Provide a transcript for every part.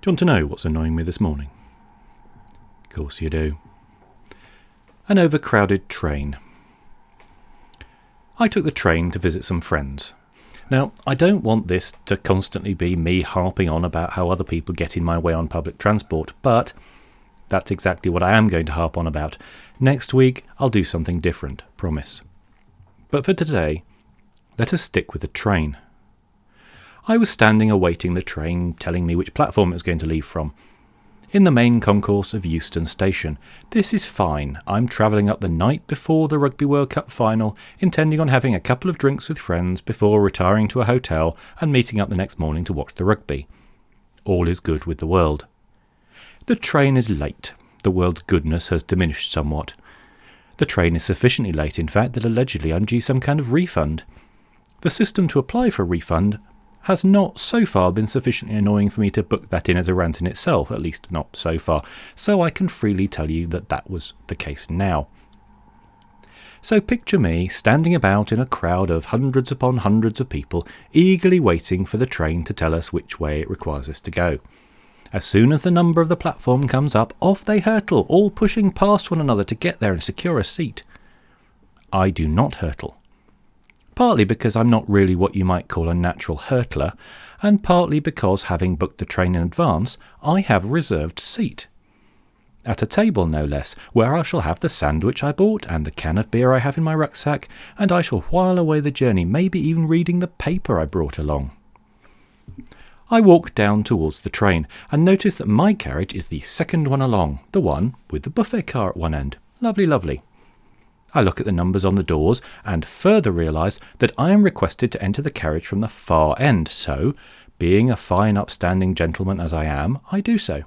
Do you want to know what's annoying me this morning? Of course you do. An overcrowded train. I took the train to visit some friends. Now, I don't want this to constantly be me harping on about how other people get in my way on public transport, but that's exactly what I am going to harp on about. Next week, I'll do something different, promise. But for today, let us stick with the train. I was standing awaiting the train telling me which platform it was going to leave from. In the main concourse of Euston Station. This is fine. I'm travelling up the night before the Rugby World Cup final, intending on having a couple of drinks with friends before retiring to a hotel and meeting up the next morning to watch the rugby. All is good with the world. The train is late. The world's goodness has diminished somewhat. The train is sufficiently late, in fact, that allegedly I'm due some kind of refund. The system to apply for a refund has not so far been sufficiently annoying for me to book that in as a rant in itself, at least not so far, so I can freely tell you that that was the case now. So picture me standing about in a crowd of hundreds upon hundreds of people, eagerly waiting for the train to tell us which way it requires us to go. As soon as the number of the platform comes up, off they hurtle, all pushing past one another to get there and secure a seat. I do not hurtle partly because I'm not really what you might call a natural hurtler, and partly because, having booked the train in advance, I have reserved seat. At a table, no less, where I shall have the sandwich I bought and the can of beer I have in my rucksack, and I shall while away the journey, maybe even reading the paper I brought along. I walk down towards the train and notice that my carriage is the second one along, the one with the buffet car at one end. Lovely, lovely. I look at the numbers on the doors and further realise that I am requested to enter the carriage from the far end, so, being a fine upstanding gentleman as I am, I do so.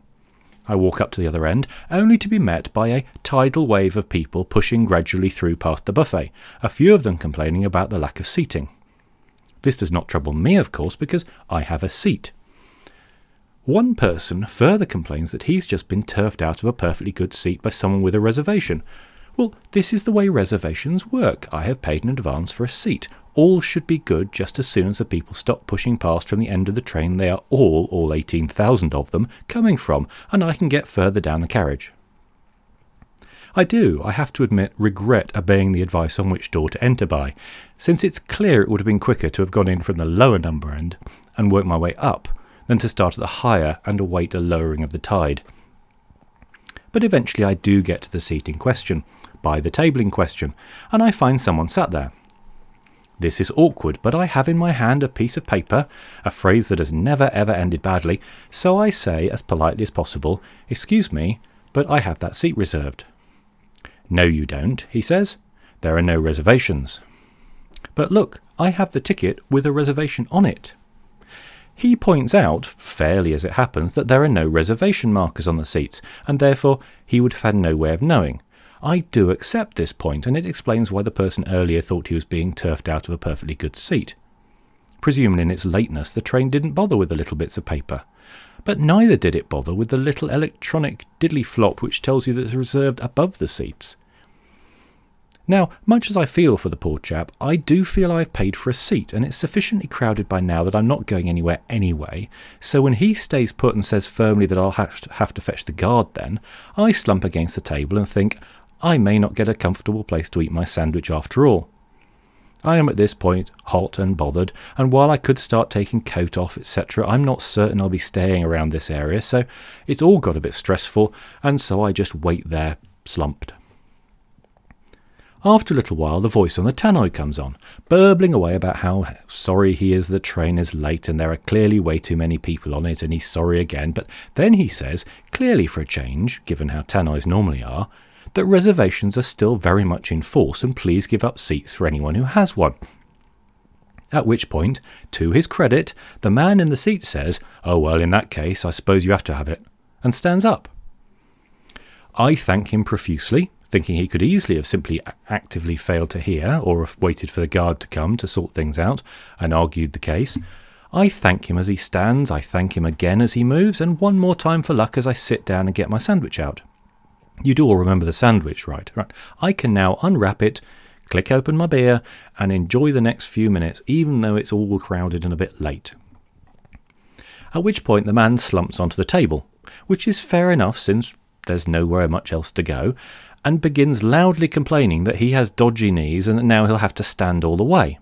I walk up to the other end, only to be met by a tidal wave of people pushing gradually through past the buffet, a few of them complaining about the lack of seating. This does not trouble me, of course, because I have a seat. One person further complains that he's just been turfed out of a perfectly good seat by someone with a reservation, well, this is the way reservations work. I have paid in advance for a seat. All should be good just as soon as the people stop pushing past from the end of the train they are all, all 18,000 of them, coming from, and I can get further down the carriage. I do, I have to admit, regret obeying the advice on which door to enter by, since it's clear it would have been quicker to have gone in from the lower number end and worked my way up than to start at the higher and await a lowering of the tide. But eventually I do get to the seat in question, by the table in question, and I find someone sat there. This is awkward, but I have in my hand a piece of paper, a phrase that has never ever ended badly, so I say as politely as possible, Excuse me, but I have that seat reserved. No, you don't, he says. There are no reservations. But look, I have the ticket with a reservation on it. He points out, fairly as it happens, that there are no reservation markers on the seats, and therefore he would have had no way of knowing. I do accept this point, and it explains why the person earlier thought he was being turfed out of a perfectly good seat. Presuming in its lateness, the train didn't bother with the little bits of paper. But neither did it bother with the little electronic diddly flop which tells you that it's reserved above the seats. Now, much as I feel for the poor chap, I do feel I've paid for a seat, and it's sufficiently crowded by now that I'm not going anywhere anyway. So when he stays put and says firmly that I'll have to, have to fetch the guard, then I slump against the table and think, I may not get a comfortable place to eat my sandwich after all. I am at this point hot and bothered, and while I could start taking coat off, etc., I'm not certain I'll be staying around this area, so it's all got a bit stressful, and so I just wait there, slumped. After a little while, the voice on the tannoy comes on, burbling away about how sorry he is the train is late and there are clearly way too many people on it, and he's sorry again. But then he says, clearly for a change, given how tannoys normally are, that reservations are still very much in force and please give up seats for anyone who has one. At which point, to his credit, the man in the seat says, Oh, well, in that case, I suppose you have to have it, and stands up. I thank him profusely, thinking he could easily have simply actively failed to hear or have waited for the guard to come to sort things out and argued the case. I thank him as he stands, I thank him again as he moves, and one more time for luck as I sit down and get my sandwich out. You do all remember the sandwich, right? Right. I can now unwrap it, click open my beer, and enjoy the next few minutes, even though it's all crowded and a bit late. At which point the man slumps onto the table, which is fair enough since there's nowhere much else to go, and begins loudly complaining that he has dodgy knees and that now he'll have to stand all the way.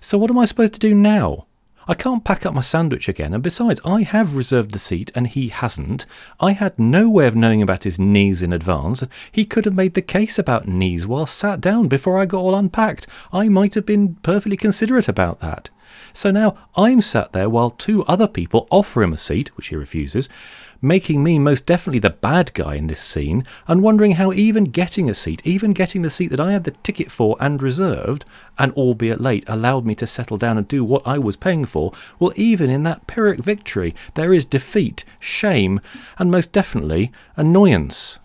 So, what am I supposed to do now? I can't pack up my sandwich again, and besides, I have reserved the seat and he hasn't. I had no way of knowing about his knees in advance. He could have made the case about knees while sat down before I got all unpacked. I might have been perfectly considerate about that. So now I'm sat there while two other people offer him a seat, which he refuses, making me most definitely the bad guy in this scene, and wondering how even getting a seat, even getting the seat that I had the ticket for and reserved, and albeit late, allowed me to settle down and do what I was paying for, well, even in that Pyrrhic victory, there is defeat, shame, and most definitely annoyance.